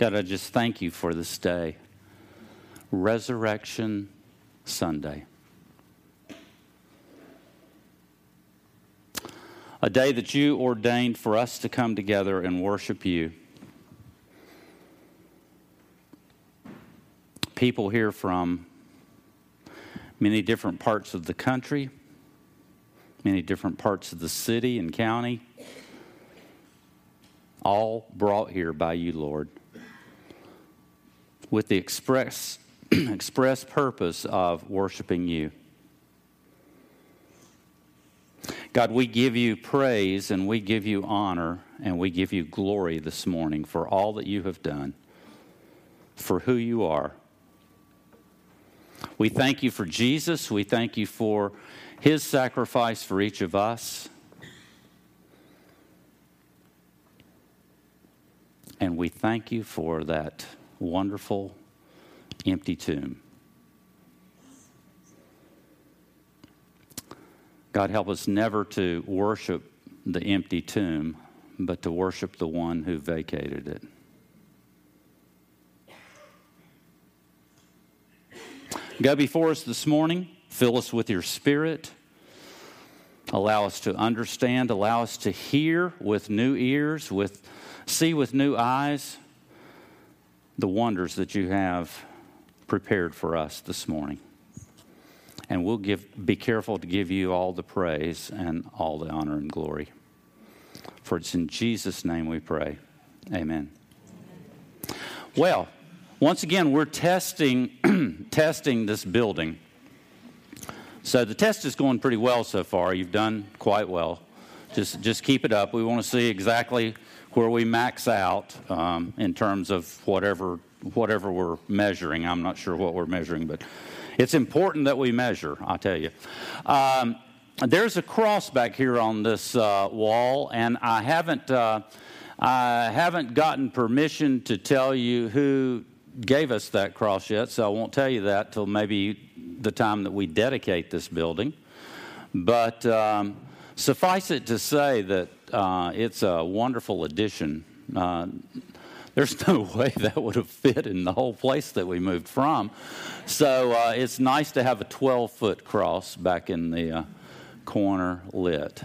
God, I just thank you for this day, Resurrection Sunday. A day that you ordained for us to come together and worship you. People here from many different parts of the country, many different parts of the city and county, all brought here by you, Lord, with the express, express purpose of worshiping you. God, we give you praise and we give you honor and we give you glory this morning for all that you have done, for who you are. We thank you for Jesus. We thank you for his sacrifice for each of us. And we thank you for that wonderful empty tomb. God, help us never to worship the empty tomb, but to worship the one who vacated it. Go before us this morning. Fill us with your spirit. Allow us to understand. Allow us to hear with new ears, with see with new eyes the wonders that you have prepared for us this morning. And we'll give, be careful to give you all the praise and all the honor and glory. For it's in Jesus' name we pray. Amen. Well, once again, we're testing, testing this building. So the test is going pretty well so far. You've done quite well. Just, just keep it up. We want to see exactly where we max out um, in terms of whatever whatever we're measuring. I'm not sure what we're measuring, but it's important that we measure. I tell you. Um, there's a cross back here on this uh, wall, and I haven't uh, I haven't gotten permission to tell you who gave us that cross yet, so I won't tell you that till maybe the time that we dedicate this building. But um, suffice it to say that uh, it's a wonderful addition. Uh, there's no way that would have fit in the whole place that we moved from. So uh, it's nice to have a 12 foot cross back in the uh, corner lit.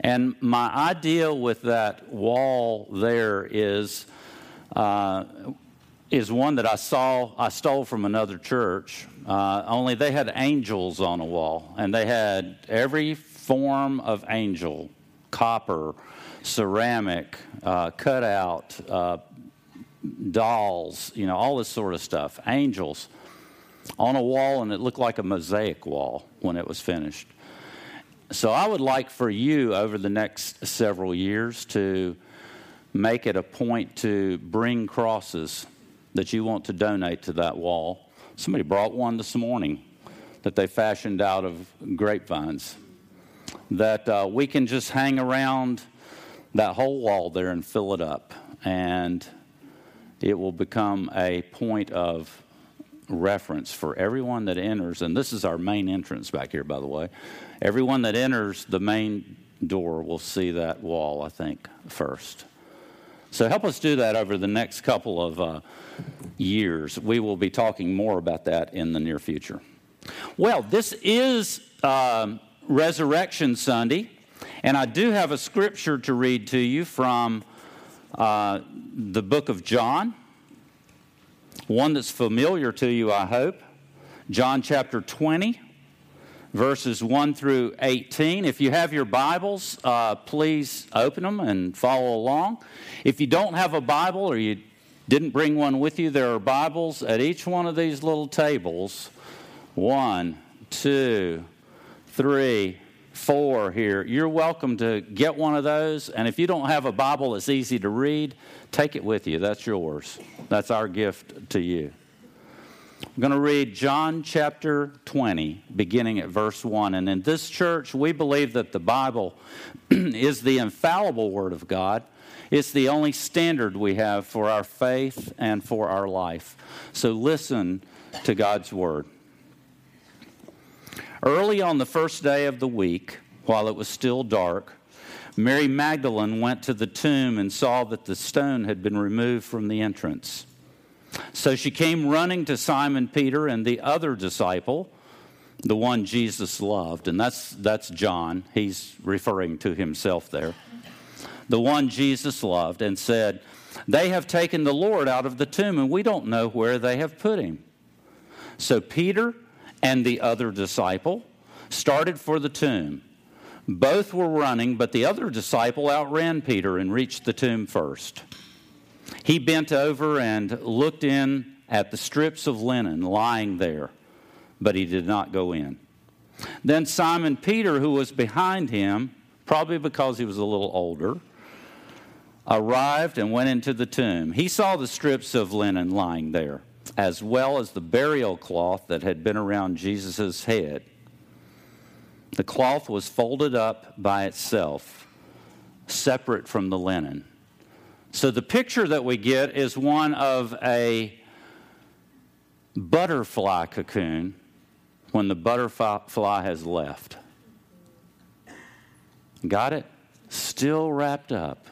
And my idea with that wall there is uh, is one that I saw I stole from another church. Uh, only they had angels on a wall, and they had every form of angel, copper, ceramic, uh, cutout, uh, dolls, you know, all this sort of stuff, angels on a wall, and it looked like a mosaic wall when it was finished. So I would like for you over the next several years to make it a point to bring crosses that you want to donate to that wall. Somebody brought one this morning that they fashioned out of grapevines that uh, we can just hang around that whole wall there and fill it up. And it will become a point of reference for everyone that enters. And this is our main entrance back here, by the way. Everyone that enters the main door will see that wall, I think, first. So help us do that over the next couple of uh, years. We will be talking more about that in the near future. Well, this is um, Resurrection Sunday, and I do have a scripture to read to you from uh, the book of John, one that's familiar to you, I hope. John chapter 20, verses 1 through 18. If you have your Bibles, uh, please open them and follow along. If you don't have a Bible or you didn't bring one with you, there are Bibles at each one of these little tables. One, two, three, four here. You're welcome to get one of those. And if you don't have a Bible that's easy to read, take it with you. That's yours. That's our gift to you. I'm going to read John chapter 20, beginning at verse 1. And in this church, we believe that the Bible is the infallible Word of God. It's the only standard we have for our faith and for our life. So listen to God's Word. Early on the first day of the week, while it was still dark, Mary Magdalene went to the tomb and saw that the stone had been removed from the entrance. So she came running to Simon Peter and the other disciple, the one Jesus loved. And that's, that's John. He's referring to himself there. The one Jesus loved, and said, They have taken the Lord out of the tomb, and we don't know where they have put him. So Peter and the other disciple started for the tomb. Both were running, but the other disciple outran Peter and reached the tomb first. He bent over and looked in at the strips of linen lying there, but he did not go in. Then Simon Peter, who was behind him, probably because he was a little older, arrived and went into the tomb. He saw the strips of linen lying there, as well as the burial cloth that had been around Jesus' head. The cloth was folded up by itself, separate from the linen. So the picture that we get is one of a butterfly cocoon when the butterfly has left. Got it? Still wrapped up.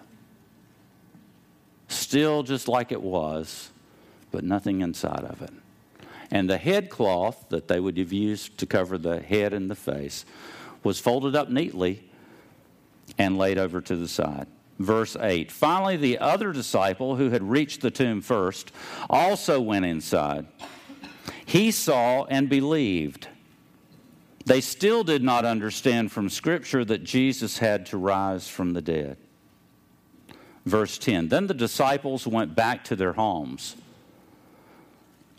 Still just like it was, but nothing inside of it. And the head cloth that they would have used to cover the head and the face was folded up neatly and laid over to the side. Verse 8 Finally, the other disciple who had reached the tomb first also went inside. He saw and believed. They still did not understand from Scripture that Jesus had to rise from the dead. Verse 10 Then the disciples went back to their homes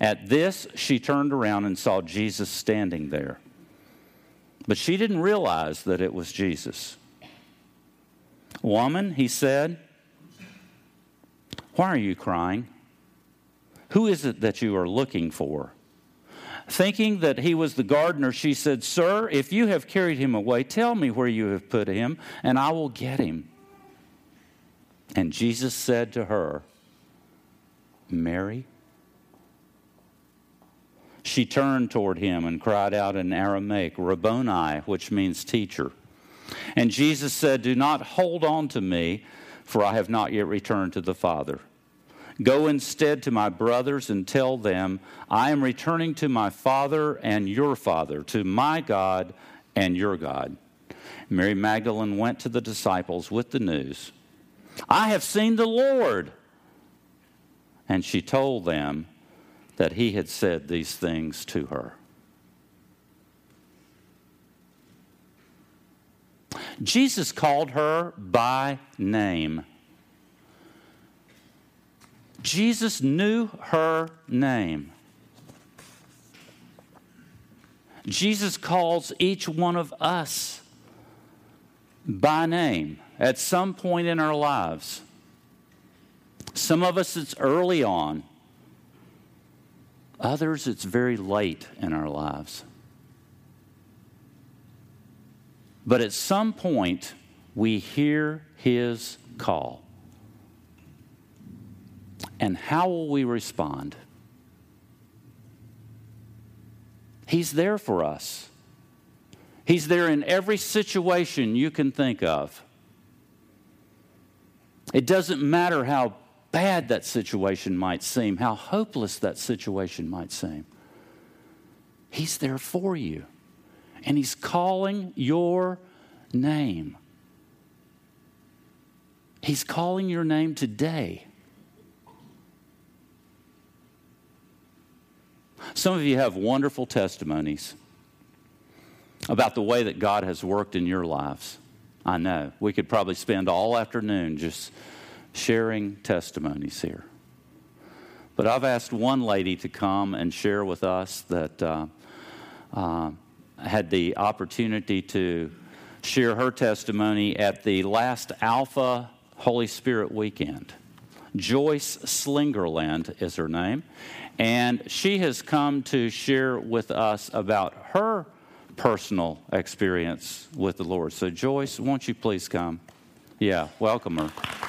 At this, she turned around and saw Jesus standing there. But she didn't realize that it was Jesus. Woman, he said, why are you crying? Who is it that you are looking for? Thinking that he was the gardener, she said, Sir, if you have carried him away, tell me where you have put him, and I will get him. And Jesus said to her, Mary. She turned toward him and cried out in Aramaic, Rabboni, which means teacher. And Jesus said, Do not hold on to me, for I have not yet returned to the Father. Go instead to my brothers and tell them, I am returning to my Father and your Father, to my God and your God. Mary Magdalene went to the disciples with the news I have seen the Lord. And she told them that he had said these things to her. Jesus called her by name. Jesus knew her name. Jesus calls each one of us by name at some point in our lives. Some of us, it's early on, others, it's very late in our lives. But at some point, we hear his call. And how will we respond? He's there for us. He's there in every situation you can think of. It doesn't matter how bad that situation might seem, how hopeless that situation might seem. He's there for you. And He's calling your name. He's calling your name today. Some of you have wonderful testimonies about the way that God has worked in your lives. I know. We could probably spend all afternoon just sharing testimonies here. But I've asked one lady to come and share with us that uh, uh, had the opportunity to share her testimony at the last Alpha Holy Spirit weekend. Joyce Slingerland is her name, and she has come to share with us about her personal experience with the Lord. So, Joyce, won't you please come? Yeah, welcome her.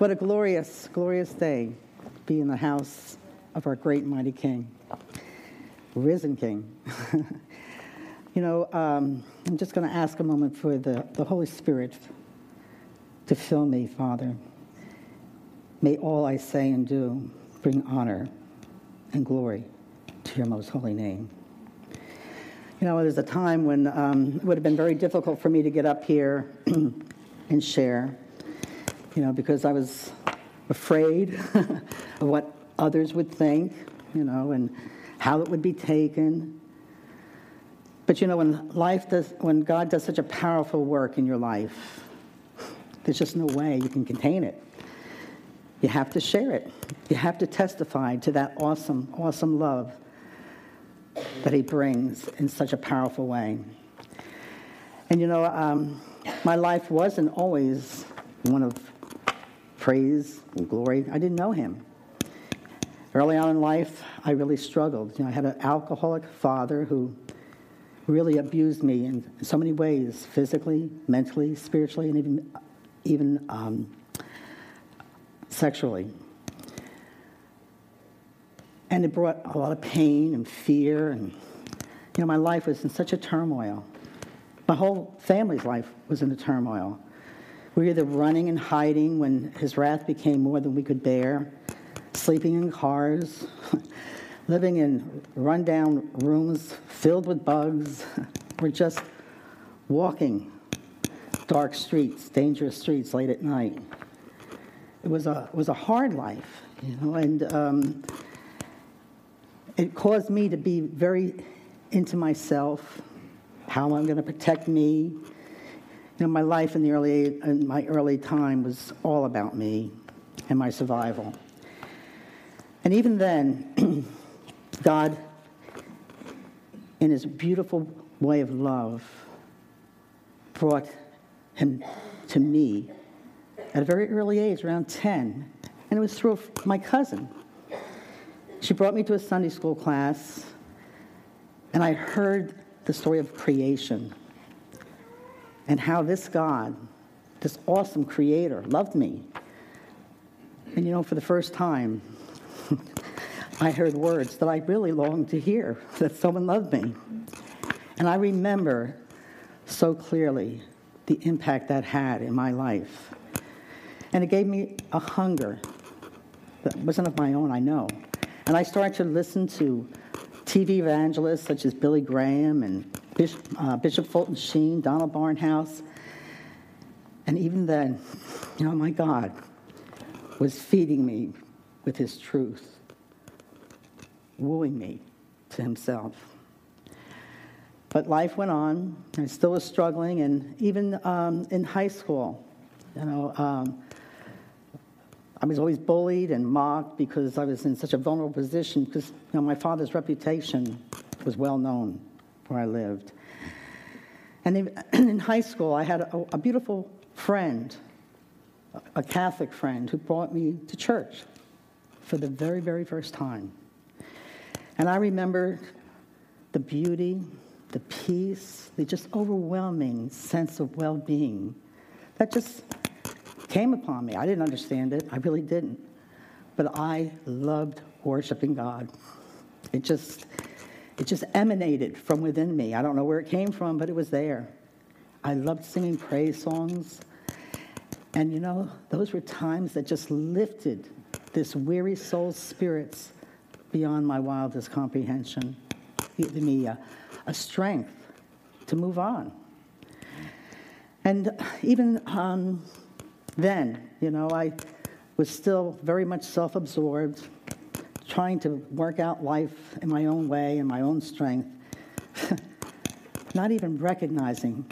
What a glorious, glorious day to be in the house of our great mighty King, risen King. you know, um, I'm just going to ask a moment for the, the Holy Spirit to fill me, Father. May all I say and do bring honor and glory to your most holy name. You know, there's a time when um, it would have been very difficult for me to get up here and share, you know, because I was afraid of what others would think, you know, and how it would be taken. But you know, when life does, when God does such a powerful work in your life, there's just no way you can contain it. You have to share it. You have to testify to that awesome, awesome love that He brings in such a powerful way. And you know, um, my life wasn't always one of praise and glory. I didn't know Him. Early on in life, I really struggled. You know, I had an alcoholic father who really abused me in so many ways physically, mentally, spiritually, and even, even um, sexually. And it brought a lot of pain and fear. And, you know, my life was in such a turmoil. My whole family's life was in a turmoil. We were either running and hiding when his wrath became more than we could bear, sleeping in cars, living in rundown rooms filled with bugs. We're just walking dark streets, dangerous streets late at night. It was a, it was a hard life, you know, and um, it caused me to be very into myself, how am I'm going to protect me. You know, my life in the early in my early time was all about me and my survival. And even then, God, in His beautiful way of love, brought him to me at a very early age, around 10. And it was through my cousin. She brought me to a Sunday school class, and I heard the story of creation and how this God, this awesome creator, loved me. And you know, for the first time, I heard words that I really longed to hear that someone loved me. And I remember so clearly the impact that had in my life. And it gave me a hunger that wasn't of my own, I know. And I started to listen to TV evangelists such as Billy Graham and Bishop, uh, Bishop Fulton Sheen, Donald Barnhouse. And even then, you know, my God was feeding me with his truth, wooing me to himself. But life went on. I still was struggling, and even um, in high school, you know, um, I was always bullied and mocked because I was in such a vulnerable position because you know, my father's reputation was well known where I lived. And in, high school, I had a, a beautiful friend, a Catholic friend, who brought me to church for the very, very first time. And I remember the beauty, the peace, the just overwhelming sense of well being that just came upon me. I didn't understand it, I really didn't. But I loved worshiping God. It just, it just emanated from within me. I don't know where it came from, but it was there. I loved singing praise songs. And you know, those were times that just lifted this weary soul's spirits beyond my wildest comprehension. Gave me a, a strength to move on. And even um, then, you know, I was still very much self absorbed, trying to work out life in my own way, in my own strength, not even recognizing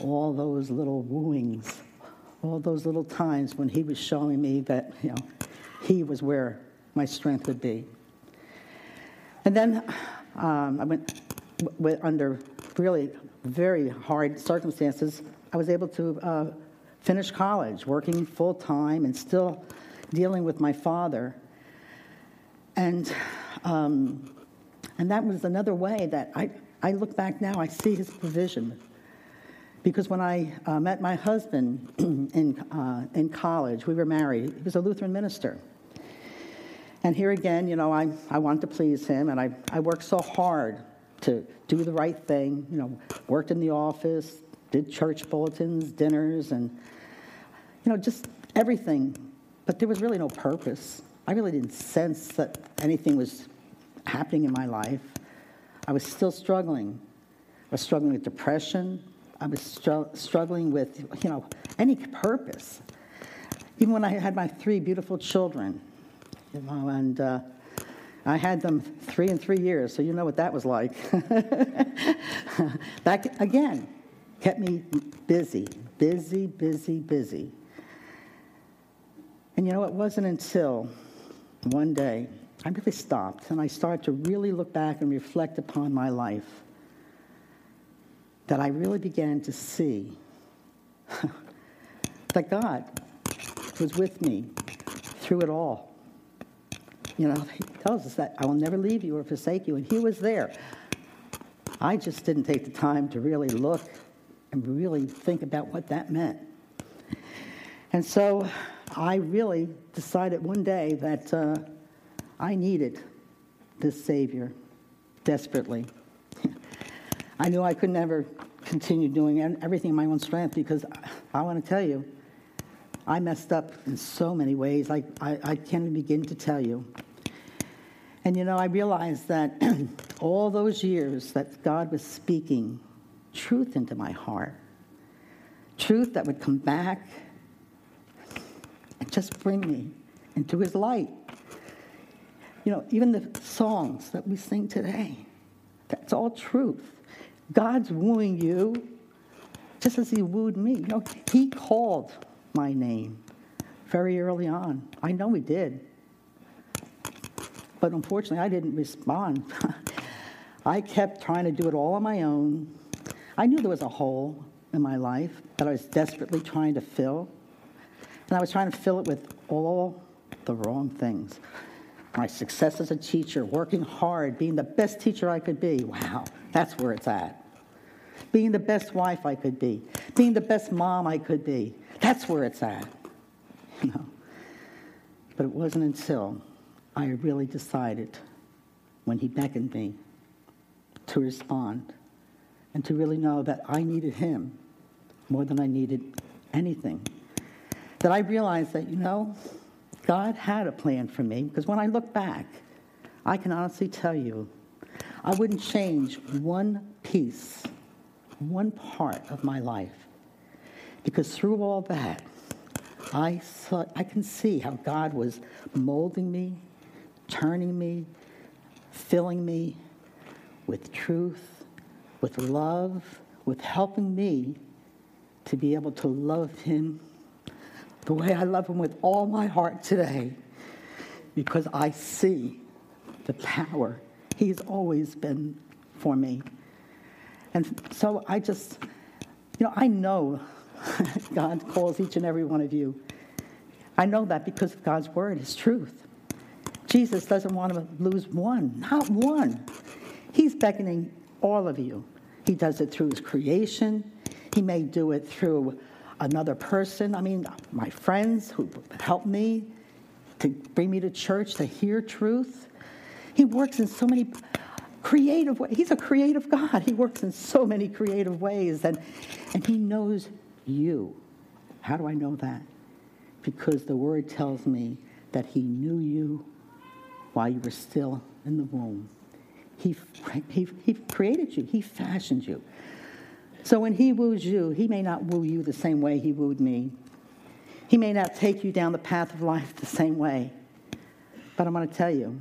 all those little wooings, all those little times when he was showing me that, you know, he was where my strength would be. And then um, I went w- under really very hard circumstances. I was able to uh, finish college, working full time, and still dealing with my father. And, um, and that was another way that I, I look back now, I see his provision. Because when I uh, met my husband in, uh, in college, we were married, he was a Lutheran minister. And here again, you know, I, I wanted to please him, and I, I worked so hard to do the right thing. You know, worked in the office, did church bulletins, dinners, and, you know, just everything. But there was really no purpose. I really didn't sense that anything was happening in my life. I was still struggling. I was struggling with depression. I was str- struggling with, you know, any purpose. Even when I had my three beautiful children, you know, and uh, I had them three and three years, so you know what that was like. that, again, kept me busy, busy, busy, busy. And you know, it wasn't until one day I really stopped and I started to really look back and reflect upon my life that I really began to see that God was with me through it all. You know, he tells us that I will never leave you or forsake you, and he was there. I just didn't take the time to really look and really think about what that meant. And so I really decided one day that uh, I needed this Savior desperately. I knew I could never continue doing everything in my own strength because I, I want to tell you, I messed up in so many ways. I, I, I can't even begin to tell you. And you know, I realized that all those years that God was speaking truth into my heart, truth that would come back just bring me into His light. You know, even the songs that we sing today, that's all truth. God's wooing you just as He wooed me. You know, He called my name very early on. I know He did. But unfortunately, I didn't respond. I kept trying to do it all on my own. I knew there was a hole in my life that I was desperately trying to fill. And I was trying to fill it with all the wrong things. My success as a teacher, working hard, being the best teacher I could be. Wow, that's where it's at. Being the best wife I could be, being the best mom I could be. That's where it's at. But it wasn't until I really decided when he beckoned me to respond and to really know that I needed him more than I needed anything. That I realized that, you know, God had a plan for me because when I look back, I can honestly tell you, I wouldn't change one piece, one part of my life. Because through all that, I, saw, I can see how God was molding me, turning me, filling me with truth, with love, with helping me to be able to love Him the way I love Him with all my heart today because I see the power He's always been for me. And so I just, you know, I know God calls each and every one of you. I know that because of God's word is truth. Jesus doesn't want to lose one, not one. He's beckoning all of you. He does it through his creation. He may do it through another person. I mean, my friends who help me to bring me to church to hear truth. He works in so many creative ways. He's a creative God. He works in so many creative ways, and, and He knows you. How do I know that? Because the Word tells me that He knew you while you were still in the womb. He, he, he created you, He fashioned you. So when He woos you, He may not woo you the same way He wooed me. He may not take you down the path of life the same way. But I'm going to tell you,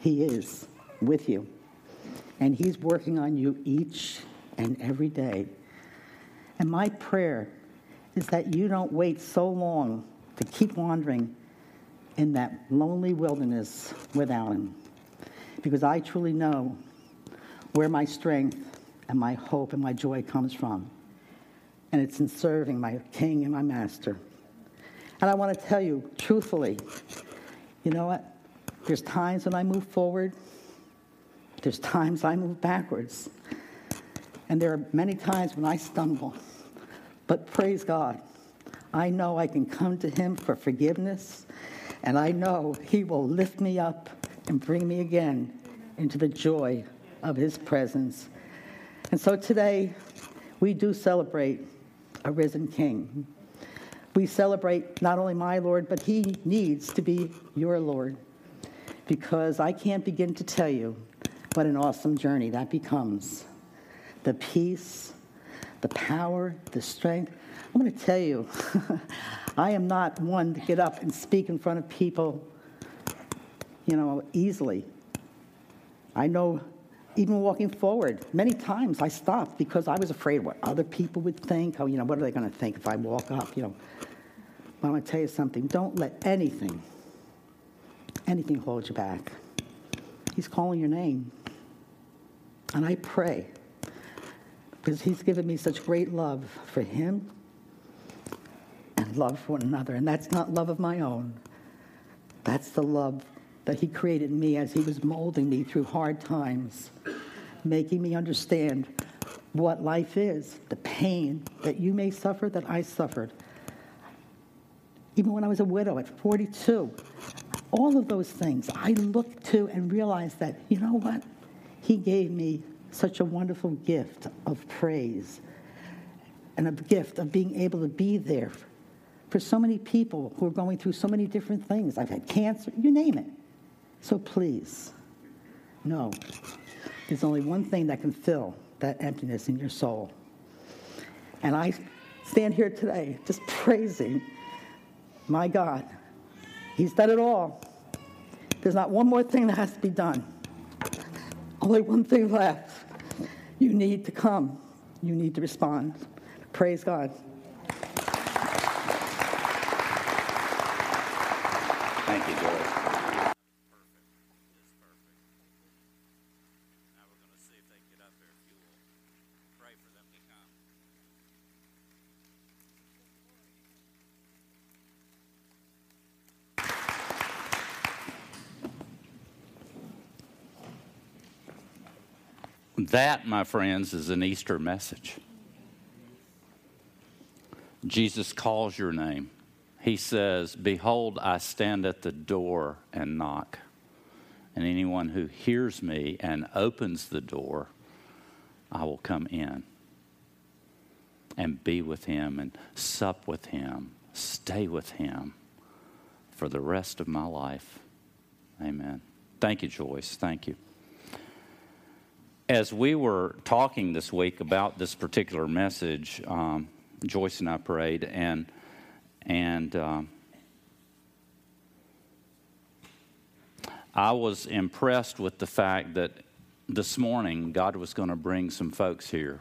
He is with you. And He's working on you each and every day. And my prayer is that you don't wait so long to keep wandering in that lonely wilderness without Him. Because I truly know where my strength and my hope and my joy comes from. And it's in serving my King and my Master. And I want to tell you truthfully, you know what? There's times when I move forward, there's times I move backwards. And there are many times when I stumble. But praise God, I know I can come to Him for forgiveness, and I know He will lift me up and bring me again into the joy of His presence. And so today, we do celebrate a risen King. We celebrate not only my Lord, but He needs to be your Lord. Because I can't begin to tell you what an awesome journey that becomes. The peace, the power, the strength. I'm going to tell you, I am not one to get up and speak in front of people, you know, easily. I know even walking forward, many times I stopped because I was afraid what other people would think. Oh, you know, what are they going to think if I walk up? You know, but I'm going to tell you something. Don't let anything, anything hold you back. He's calling your name. And I pray, because He's given me such great love for Him and love for one another. And that's not love of my own, that's the love that He created me as He was molding me through hard times, making me understand what life is, the pain that you may suffer, that I suffered. Even when I was a widow at 42, all of those things I looked to and realized that, you know what? He gave me such a wonderful gift of praise and a gift of being able to be there for so many people who are going through so many different things. I've had cancer, you name it. So please, no. There's only one thing that can fill that emptiness in your soul. And I stand here today just praising my God. He's done it all. There's not one more thing that has to be done. Only one thing left. You need to come. You need to respond. Praise God. That, my friends, is an Easter message. Jesus calls your name. He says, Behold, I stand at the door and knock. And anyone who hears me and opens the door, I will come in and be with him and sup with him, stay with him for the rest of my life. Amen. Thank you, Joyce. Thank you as we were talking this week about this particular message, um, Joyce and I prayed, and and um, I was impressed with the fact that this morning God was going to bring some folks here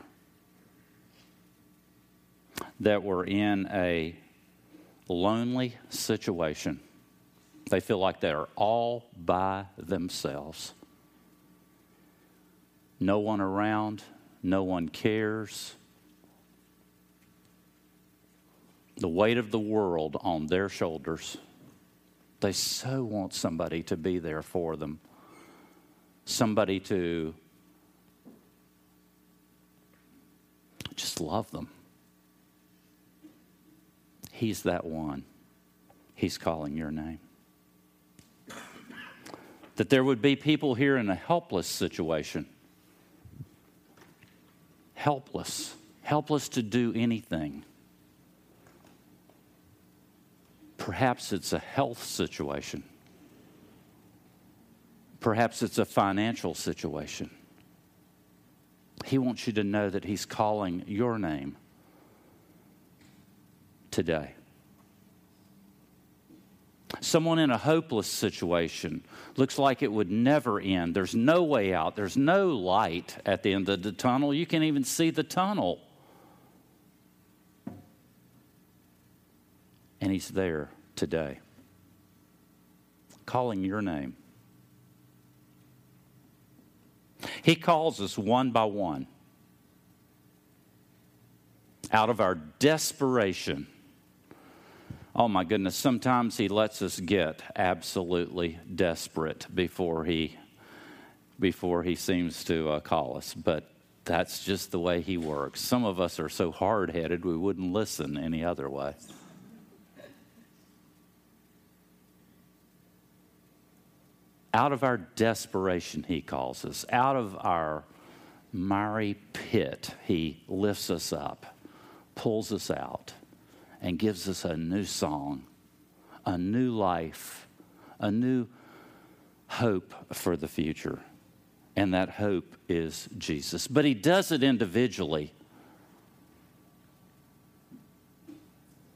that were in a lonely situation. They feel like they are all by themselves no one around, no one cares. The weight of the world on their shoulders. They so want somebody to be there for them, somebody to just love them. He's that one. He's calling your name. That there would be people here in a helpless situation helpless, helpless to do anything. Perhaps it's a health situation. Perhaps it's a financial situation. He wants you to know that He's calling your name today. Someone in a hopeless situation looks like it would never end. There's no way out, there's no light at the end of the tunnel. You can't even see the tunnel. And He's there today. calling your name. He calls us one by one out of our desperation. Oh my goodness, sometimes He lets us get absolutely desperate before He, before he seems to uh, call us. But that's just the way He works. Some of us are so hard headed we wouldn't listen any other way. Out of our desperation, He calls us. Out of our miry pit, He lifts us up, pulls us out, and gives us a new song, a new life, a new hope for the future. And that hope is Jesus. But He does it individually.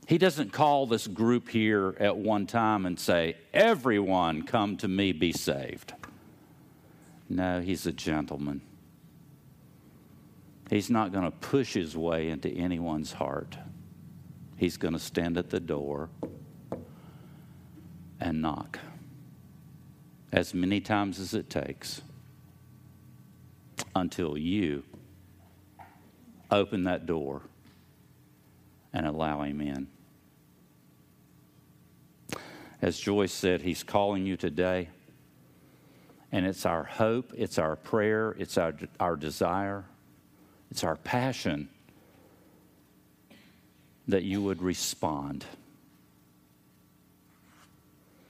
He doesn't call this group here at one time and say, Everyone come to me, be saved. No, he's a gentleman. He's not going to push his way into anyone's heart. He's going to stand at the door and knock as many times as it takes until you open that door and allow him in. As Joyce said, He's calling you today. And it's our hope, it's our prayer, it's our, our desire, it's our passion that you would respond.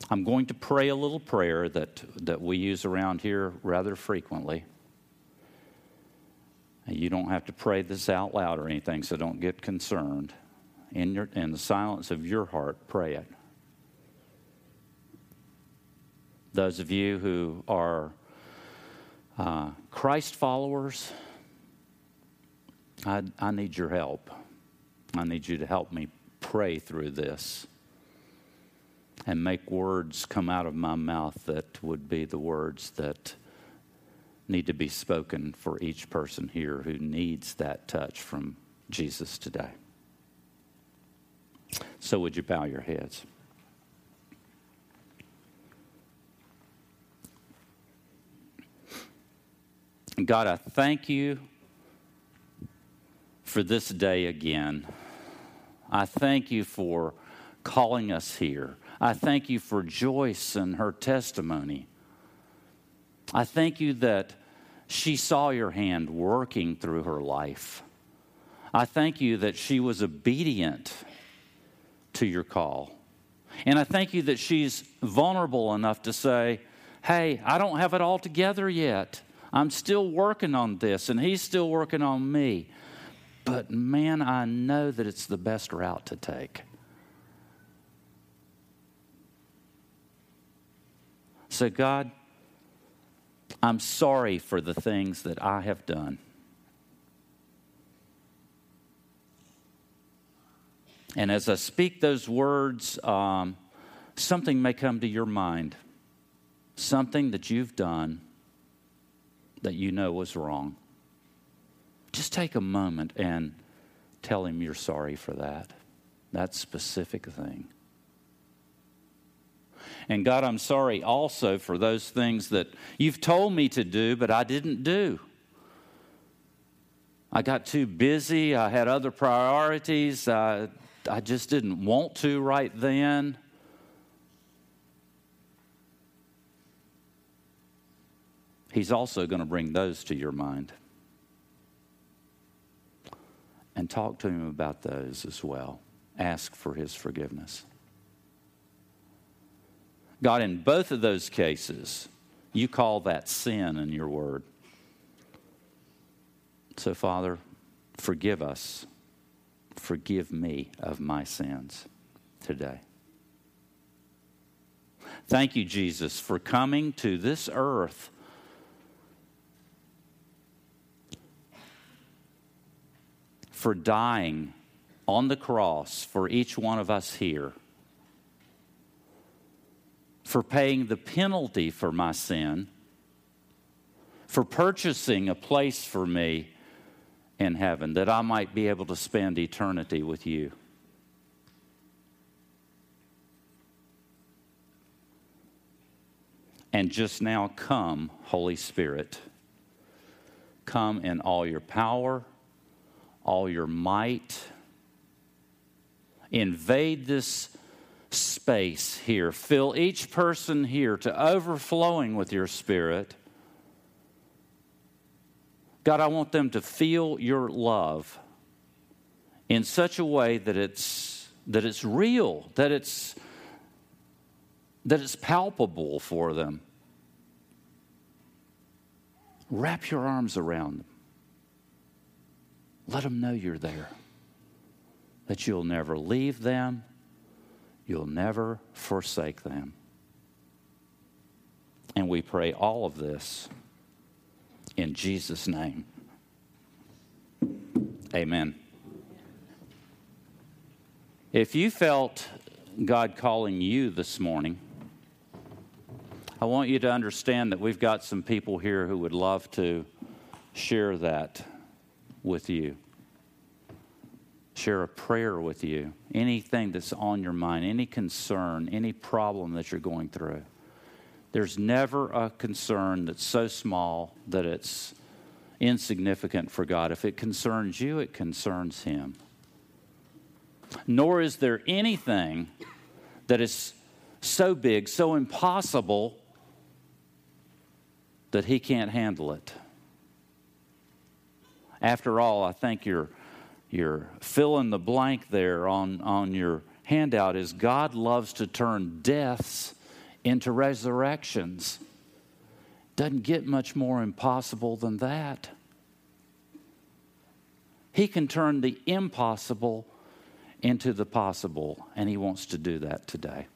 I'm going to pray a little prayer that, that we use around here rather frequently. You don't have to pray this out loud or anything, so don't get concerned. In, your, in the silence of your heart, pray it. those of you who are uh, Christ followers, I, I need your help. I need you to help me pray through this and make words come out of my mouth that would be the words that need to be spoken for each person here who needs that touch from Jesus today. So, would you bow your heads? God, I thank you for this day again. I thank you for calling us here. I thank you for Joyce and her testimony. I thank you that she saw your hand working through her life. I thank you that she was obedient to your call. And I thank you that she's vulnerable enough to say, Hey, I don't have it all together yet. I'm still working on this, and he's still working on me. But man, I know that it's the best route to take. So, God, I'm sorry for the things that I have done. And as I speak those words, um, something may come to your mind, something that you've done that you know was wrong, just take a moment and tell him you're sorry for that, that specific thing. And God, I'm sorry also for those things that you've told me to do, but I didn't do. I got too busy. I had other priorities. I, I just didn't want to right then. He's also going to bring those to your mind. And talk to him about those as well. Ask for his forgiveness. God, in both of those cases, you call that sin in your word. So, Father, forgive us. Forgive me of my sins today. Thank you, Jesus, for coming to this earth for dying on the cross for each one of us here, for paying the penalty for my sin, for purchasing a place for me in heaven that I might be able to spend eternity with you. And just now, come, Holy Spirit. Come in all your power, all your might. Invade this space here. Fill each person here to overflowing with your Spirit. God, I want them to feel your love in such a way that it's, that it's real, that it's, that it's palpable for them. Wrap your arms around them. Let them know you're there, that you'll never leave them, you'll never forsake them. And we pray all of this in Jesus' name. Amen. If you felt God calling you this morning, I want you to understand that we've got some people here who would love to share that with you. Share a prayer with you. Anything that's on your mind, any concern, any problem that you're going through. There's never a concern that's so small that it's insignificant for God. If it concerns you, it concerns Him. Nor is there anything that is so big, so impossible, that He can't handle it. After all, I think your, your fill in the blank there on, on your handout is God loves to turn deaths into resurrections. Doesn't get much more impossible than that. He can turn the impossible into the possible, and He wants to do that today.